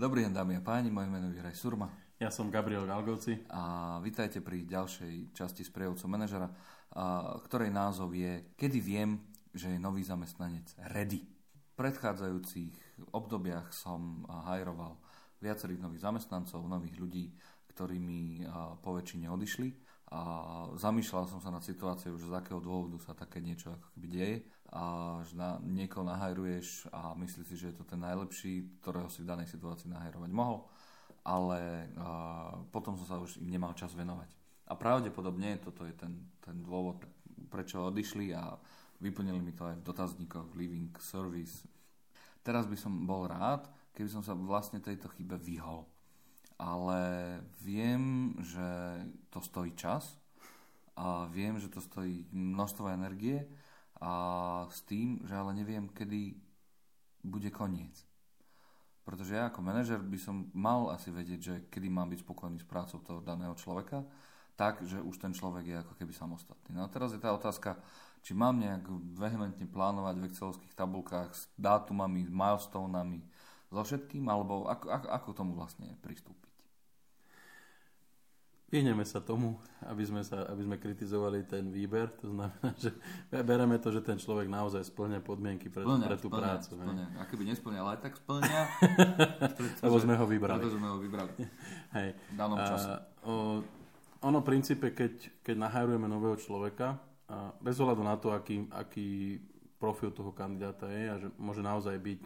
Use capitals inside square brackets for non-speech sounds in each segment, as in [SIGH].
Dobrý deň, dámy a páni, moje meno je Juraj Surma. Ja som Gabriel Galgovci. A vítajte pri ďalšej časti sprievodcov manažera, ktorej názov je Kedy viem, že je nový zamestnanec ready. V predchádzajúcich obdobiach som hajroval viacerých nových zamestnancov, nových ľudí, ktorí mi po väčšine odišli. A zamýšľal som sa nad situáciou, že z akého dôvodu sa také niečo ako keby deje a že na, niekoho nahajruješ a myslíš si, že je to ten najlepší, ktorého si v danej situácii nahajrovať mohol, ale uh, potom som sa už im nemal čas venovať. A pravdepodobne toto je ten, ten dôvod, prečo odišli a vyplnili mi to aj v dotazníkoch Living Service. Teraz by som bol rád, keby som sa vlastne tejto chybe vyhol. Ale viem, že to stojí čas a viem, že to stojí množstvo energie a s tým, že ale neviem, kedy bude koniec. Pretože ja ako manažer by som mal asi vedieť, že kedy mám byť spokojný s prácou toho daného človeka, tak, že už ten človek je ako keby samostatný. No a teraz je tá otázka, či mám nejak vehementne plánovať v excelovských tabulkách s dátumami, s milestonami, so všetkým, alebo ako, ako, ako tomu vlastne pristúpiť? Vyhneme sa tomu, aby sme, sa, aby sme kritizovali ten výber. To znamená, [LAUGHS] že bereme to, že ten človek naozaj splňa podmienky pre, splňa, pre tú splňa, prácu. Splňa. A keby nesplňal, aj tak splňa. [LAUGHS] Lebo sme ho vybrali. Pretože sme ho vybrali. [LAUGHS] Hej. V danom čase. O, ono v princípe, keď, keď nahajrujeme nového človeka, a bez ohľadu na to, aký, aký profil toho kandidáta je a že môže naozaj byť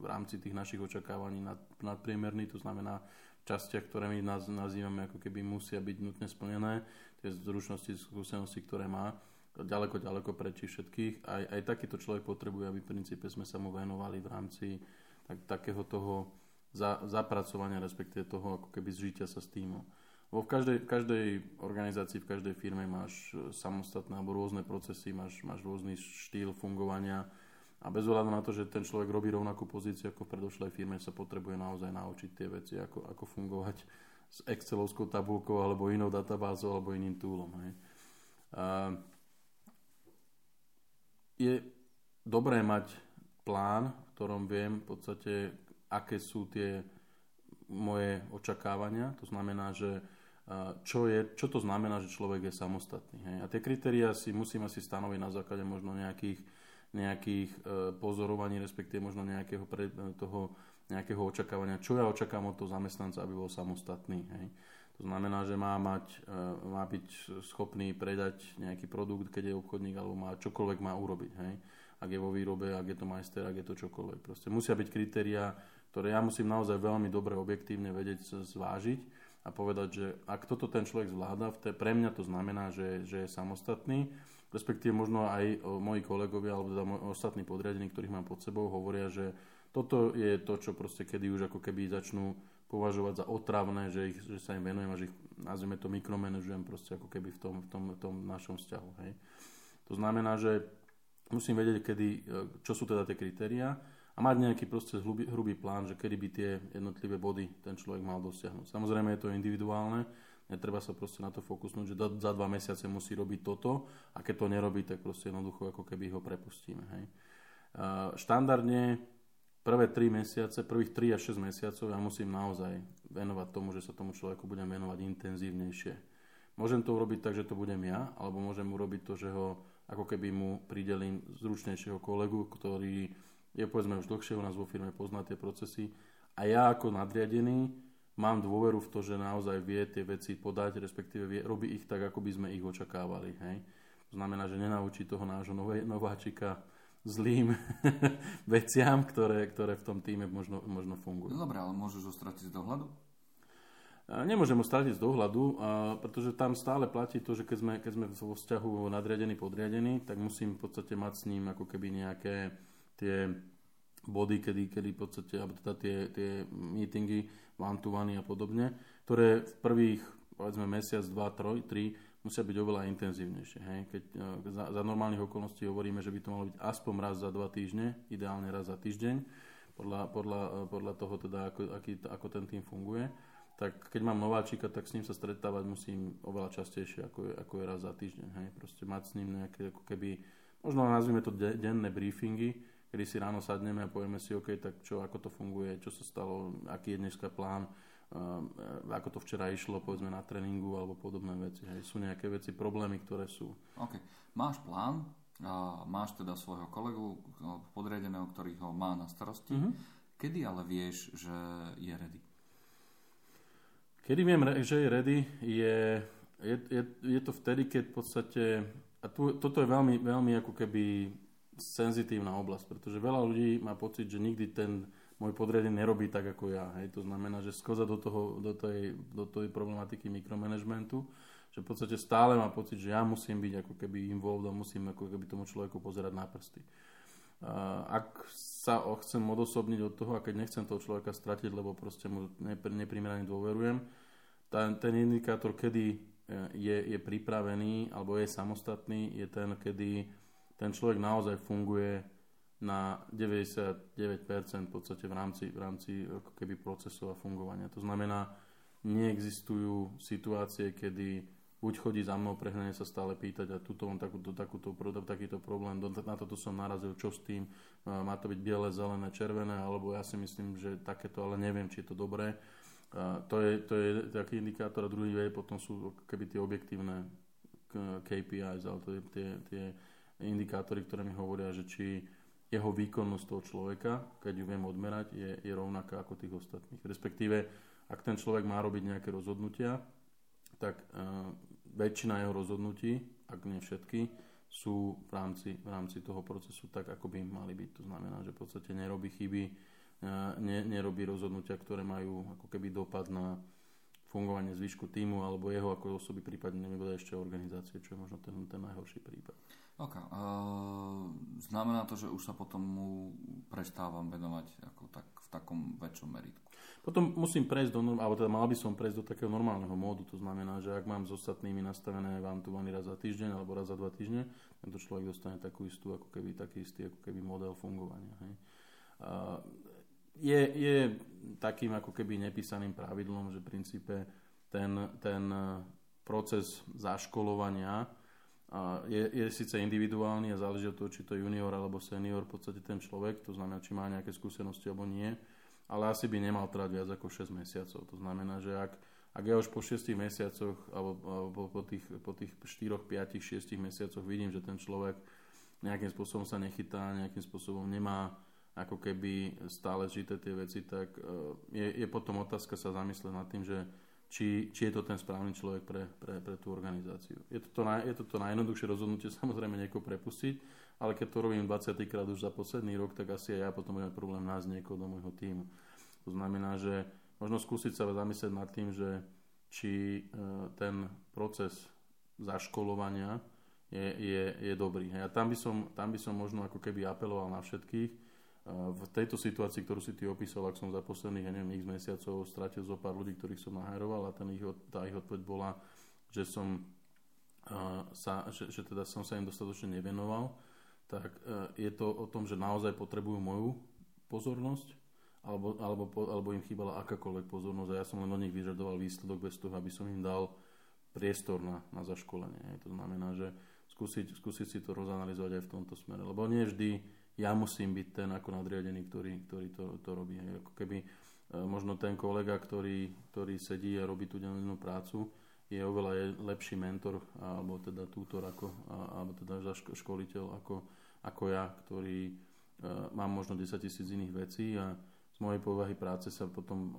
v rámci tých našich očakávaní nad, nadpriemerný, to znamená častiach, ktoré my naz, nazývame ako keby musia byť nutne splnené, tie zručnosti, skúsenosti, ktoré má, ďaleko, ďaleko prečí všetkých. Aj, aj takýto človek potrebuje, aby v princípe sme sa mu venovali v rámci tak, takého toho za, zapracovania, respektíve toho ako keby zžitia sa s týmom. Vo v každej, v každej organizácii, v každej firme máš samostatné alebo rôzne procesy, máš, máš rôzny štýl fungovania, a bez ohľadu na to, že ten človek robí rovnakú pozíciu ako v predošlej firme, sa potrebuje naozaj naučiť tie veci, ako, ako fungovať s Excelovskou tabulkou alebo inou databázou alebo iným toolom. Hej. A je dobré mať plán, v ktorom viem v podstate, aké sú tie moje očakávania. To znamená, že čo, je, čo to znamená, že človek je samostatný. Hej. A tie kritéria si musím asi stanoviť na základe možno nejakých nejakých e, pozorovaní, respektíve možno nejakého pre, e, toho, nejakého očakávania, čo ja očakávam od toho zamestnanca, aby bol samostatný. Hej. To znamená, že má, mať, e, má byť schopný predať nejaký produkt, keď je obchodník, alebo má čokoľvek má urobiť. Hej. Ak je vo výrobe, ak je to majster, ak je to čokoľvek. Proste musia byť kritériá, ktoré ja musím naozaj veľmi dobre objektívne vedieť zvážiť a povedať, že ak toto ten človek zvláda, pre mňa to znamená, že, že je samostatný respektíve možno aj moji kolegovia alebo teda ostatní podriadení, ktorých mám pod sebou, hovoria, že toto je to, čo proste kedy už ako keby začnú považovať za otravné, že, ich, že sa im venujem a že ich, nazvime to, mikromanažujem proste ako keby v tom, v tom, v tom našom vzťahu. Hej. To znamená, že musím vedieť, kedy, e, čo sú teda tie kritériá a mať nejaký proste hrubý, hrubý plán, že kedy by tie jednotlivé body ten človek mal dosiahnuť. Samozrejme je to individuálne, Netreba sa proste na to fokusnúť, že za dva mesiace musí robiť toto a keď to nerobí, tak proste jednoducho ako keby ho prepustíme. Hej. Štandardne prvé 3 mesiace, prvých 3 až 6 mesiacov ja musím naozaj venovať tomu, že sa tomu človeku budem venovať intenzívnejšie. Môžem to urobiť tak, že to budem ja, alebo môžem urobiť to, že ho ako keby mu pridelím zručnejšieho kolegu, ktorý je povedzme už dlhšie u nás vo firme, pozná tie procesy a ja ako nadriadený mám dôveru v to, že naozaj vie tie veci podať, respektíve vie, robí ich tak, ako by sme ich očakávali. Hej? To znamená, že nenaučí toho nášho nováčika zlým [LAUGHS] veciam, ktoré, ktoré v tom týme možno, možno fungujú. No dobré, ale môžeš ho stratiť z dohľadu? Nemôžem ho stratiť z dohľadu, pretože tam stále platí to, že keď sme, keď sme vo vzťahu nadriadený, podriadený, tak musím v podstate mať s ním ako keby nejaké tie body, kedy, kedy v podstate, alebo teda tie, tie meetingy, one a podobne, ktoré v prvých, povedzme, mesiac, dva, troj, tri, musia byť oveľa intenzívnejšie. Hej? Keď e, za, za normálnych okolností hovoríme, že by to malo byť aspoň raz za dva týždne, ideálne raz za týždeň, podľa, podľa, e, podľa toho teda, ako, aký, ako ten tým funguje. Tak keď mám nováčika, tak s ním sa stretávať musím oveľa častejšie, ako je, ako je raz za týždeň. Hej? Proste mať s ním nejaké ako keby, možno nazvime to denné briefingy, kedy si ráno sadneme a povieme si, OK, tak čo, ako to funguje, čo sa stalo, aký je dneska plán, uh, ako to včera išlo, povedzme na tréningu alebo podobné veci. Hej. Sú nejaké veci, problémy, ktoré sú. OK. Máš plán, máš teda svojho kolegu no, podriadeného, ktorý ho má na starosti. Mm-hmm. Kedy ale vieš, že je ready? Kedy viem, že je ready, je, je, je, je to vtedy, keď v podstate, a tu, toto je veľmi, veľmi ako keby senzitívna oblasť, pretože veľa ľudí má pocit, že nikdy ten môj podriadený nerobí tak ako ja. Hej. To znamená, že skoza do, toho, do, tej, do tej problematiky mikromanagementu, že v podstate stále má pocit, že ja musím byť ako keby involved a musím ako keby tomu človeku pozerať na prsty. Ak sa chcem odosobniť od toho a keď nechcem toho človeka stratiť, lebo proste mu neprimerane dôverujem, ten, ten indikátor, kedy e, je, je pripravený alebo je samostatný, je ten, kedy ten človek naozaj funguje na 99% v podstate v rámci, v rámci ako keby procesov a fungovania. To znamená, neexistujú situácie, kedy buď chodí za mnou, prehnane sa stále pýtať a tuto mám takúto, takúto, takýto problém, na toto som narazil, čo s tým, má to byť biele, zelené, červené, alebo ja si myslím, že takéto, ale neviem, či je to dobré. To je, to je taký indikátor a druhý je, potom sú keby tie objektívne KPIs, ale to je tie, tie indikátory, ktoré mi hovoria, že či jeho výkonnosť toho človeka, keď ju viem odmerať, je, je rovnaká ako tých ostatných. Respektíve, ak ten človek má robiť nejaké rozhodnutia, tak uh, väčšina jeho rozhodnutí, ak nie všetky, sú v rámci, v rámci toho procesu tak, ako by mali byť. To znamená, že v podstate nerobí chyby, uh, ne, nerobí rozhodnutia, ktoré majú ako keby dopad na fungovanie zvyšku týmu alebo jeho ako osoby, prípadne nebude ešte organizácie, čo je možno ten, ten najhorší prípad. Ok. Uh, znamená to, že už sa potom mu prestávam venovať ako tak, v takom väčšom meritku. Potom musím prejsť do, alebo teda mal by som prejsť do takého normálneho módu, to znamená, že ak mám s ostatnými nastavené vám tu raz za týždeň alebo raz za dva týždne, tento človek dostane takú istú, ako keby taký istý, ako keby model fungovania. Hej. Uh, je, je takým ako keby nepísaným pravidlom, že v princípe ten, ten proces zaškolovania je, je síce individuálny a záleží od toho, či to je junior alebo senior, v podstate ten človek, to znamená, či má nejaké skúsenosti alebo nie, ale asi by nemal trvať viac ako 6 mesiacov. To znamená, že ak, ak ja už po 6 mesiacoch alebo, alebo po, tých, po tých 4, 5, 6 mesiacoch vidím, že ten človek nejakým spôsobom sa nechytá, nejakým spôsobom nemá ako keby stále žité tie veci, tak e, je, je potom otázka sa zamyslieť nad tým, že či, či je to ten správny človek pre, pre, pre tú organizáciu. Je to to, naj, je to to najjednoduchšie rozhodnutie [LAUGHS] samozrejme niekoho prepustiť, ale keď to robím 20 krát už za posledný rok, tak asi aj ja potom budem problém nájsť niekoho do môjho týmu. To znamená, že možno skúsiť sa zamyslieť nad tým, že či e, ten proces zaškolovania je, je, je dobrý. A tam by, som, tam by som možno ako keby apeloval na všetkých, v tejto situácii, ktorú si ty opísal, ak som za posledných, ja neviem, x mesiacov stratil zo pár ľudí, ktorých som nahajroval a ten ich, tá ich odpoveď bola, že som sa, že, že teda som sa im dostatočne nevenoval, tak e, je to o tom, že naozaj potrebujú moju pozornosť, alebo, alebo, alebo im chýbala akákoľvek pozornosť a ja som len od nich vyžadoval výsledok bez toho, aby som im dal priestor na, na zaškolenie. To znamená, že skúsiť, skúsiť si to rozanalizovať aj v tomto smere, lebo nie vždy ja musím byť ten ako nadriadený, ktorý, ktorý to, to robí. Ako keby e, možno ten kolega, ktorý, ktorý sedí a robí tú dennú prácu, je oveľa lepší mentor alebo teda tútor ako, alebo teda školiteľ ako, ako ja, ktorý uh, mám možno 10 tisíc iných vecí a z mojej povahy práce sa potom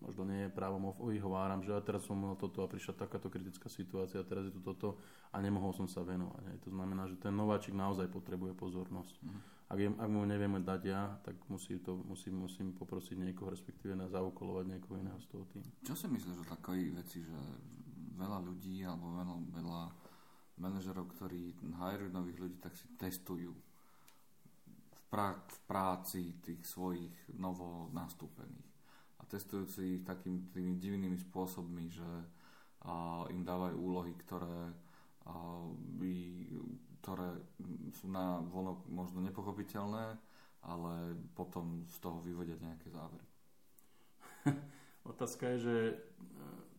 možno nie je právom ovyhováram, že ja teraz som mal toto a prišla takáto kritická situácia a teraz je to toto a nemohol som sa venovať. To znamená, že ten nováčik naozaj potrebuje pozornosť. Mm. Ak, je, ak mu nevieme dať ja, tak musí to, musím, musím poprosiť niekoho, respektíve na zaukolovať niekoho iného z toho týmu. Čo si myslíš o takej veci, že veľa ľudí alebo veľa, veľa manažerov, ktorí hajrujú nových ľudí, tak si testujú v, pra- v práci tých svojich novo nastúpených. A testujú si ich takými divnými spôsobmi, že a, im dávajú úlohy, ktoré a, by ktoré sú na vonok možno nepochopiteľné, ale potom z toho vyvodia nejaké závery. [LAUGHS] Otázka je, že eh,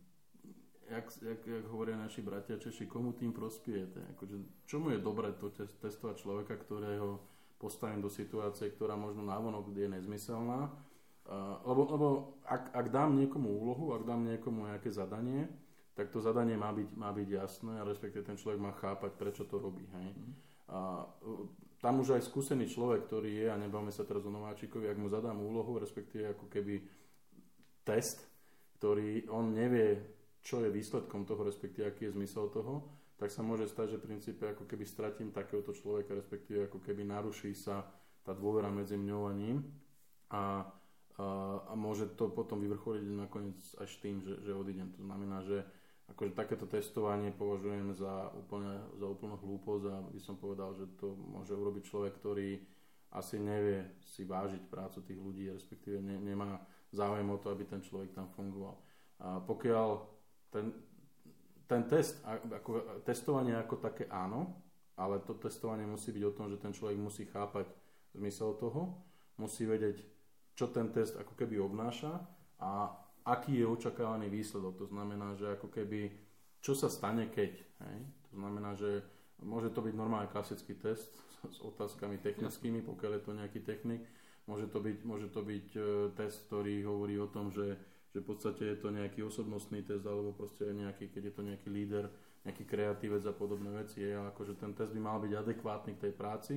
jak, jak, jak hovoria naši bratia Češi, komu tým prospiejete? Akože, čomu je dobré to testovať človeka, ktorého postavím do situácie, ktorá možno návonok je nezmyselná. Uh, lebo lebo ak, ak dám niekomu úlohu, ak dám niekomu nejaké zadanie, tak to zadanie má byť, má byť jasné a respektíve ten človek má chápať, prečo to robí. Hej. A tam už aj skúsený človek, ktorý je, a nebavme sa teraz o nováčikovi, ak mu zadám úlohu, respektíve ako keby test, ktorý on nevie, čo je výsledkom toho, respektíve aký je zmysel toho, tak sa môže stať, že v princípe ako keby stratím takéhoto človeka, respektíve ako keby naruší sa tá dôvera medzi mňou a ním a, a, a môže to potom vyvrcholiť nakoniec až tým, že, že odídem. To znamená, že akože takéto testovanie považujem za úplne, za úplnú hlúposť a by som povedal, že to môže urobiť človek, ktorý asi nevie si vážiť prácu tých ľudí, respektíve ne, nemá záujem o to, aby ten človek tam fungoval. A pokiaľ ten, ten test, ako, testovanie ako také áno, ale to testovanie musí byť o tom, že ten človek musí chápať zmysel toho, musí vedieť, čo ten test ako keby obnáša a aký je očakávaný výsledok. To znamená, že ako keby, čo sa stane keď. Hej? To znamená, že môže to byť normálny klasický test s otázkami technickými, pokiaľ je to nejaký technik. Môže to byť, môže to byť e, test, ktorý hovorí o tom, že že v podstate je to nejaký osobnostný test alebo proste nejaký, keď je to nejaký líder, nejaký kreatívec a podobné veci. Je, akože ten test by mal byť adekvátny k tej práci,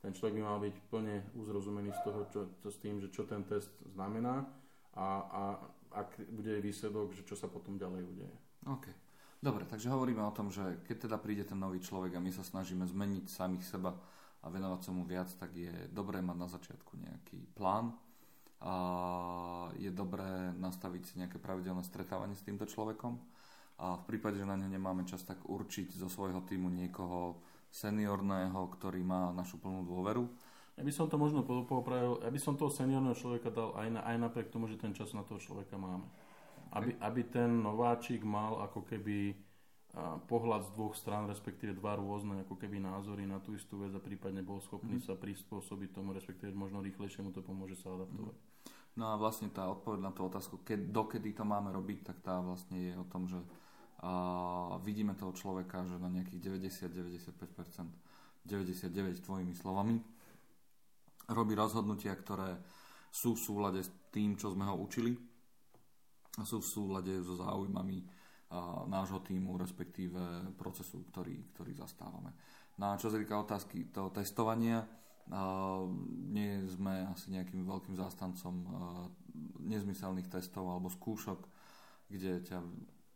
ten človek by mal byť plne uzrozumený z toho, čo, čo s tým, že čo ten test znamená a, a ak bude výsledok, že čo sa potom ďalej udeje. OK. Dobre, takže hovoríme o tom, že keď teda príde ten nový človek a my sa snažíme zmeniť samých seba a venovať sa mu viac, tak je dobré mať na začiatku nejaký plán, a je dobré nastaviť si nejaké pravidelné stretávanie s týmto človekom a v prípade, že na ňo nemáme čas, tak určiť zo svojho týmu niekoho seniorného, ktorý má našu plnú dôveru. Ja by som to možno popravil, ja by som toho seniorného človeka dal aj, na, aj napriek tomu, že ten čas na toho človeka máme. Aby, aby ten nováčik mal ako keby pohľad z dvoch strán, respektíve dva rôzne ako keby názory na tú istú vec a prípadne bol schopný mm. sa prispôsobiť tomu, respektíve možno rýchlejšie mu to pomôže sa adaptovať. Mm. No a vlastne tá odpoveď na tú otázku, keď, dokedy to máme robiť, tak tá vlastne je o tom, že a, vidíme toho človeka, že na nejakých 90-95%, 99 tvojimi slovami, robí rozhodnutia, ktoré sú v súlade s tým, čo sme ho učili a sú v súlade so záujmami nášho týmu, respektíve procesu, ktorý, ktorý zastávame. No a čo sa týka otázky toho testovania, nie sme asi nejakým veľkým zástancom nezmyselných testov alebo skúšok, kde ťa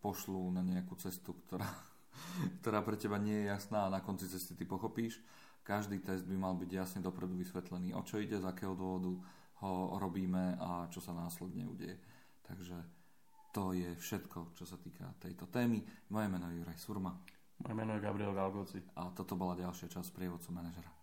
pošlú na nejakú cestu, ktorá, [LAUGHS] ktorá pre teba nie je jasná a na konci cesty ty pochopíš. Každý test by mal byť jasne dopredu vysvetlený, o čo ide, z akého dôvodu ho robíme a čo sa následne udeje. Takže to je všetko, čo sa týka tejto témy. Moje meno je Juraj Surma. Moje meno je Gabriel Galgoci. A toto bola ďalšia časť prievodcu manažera.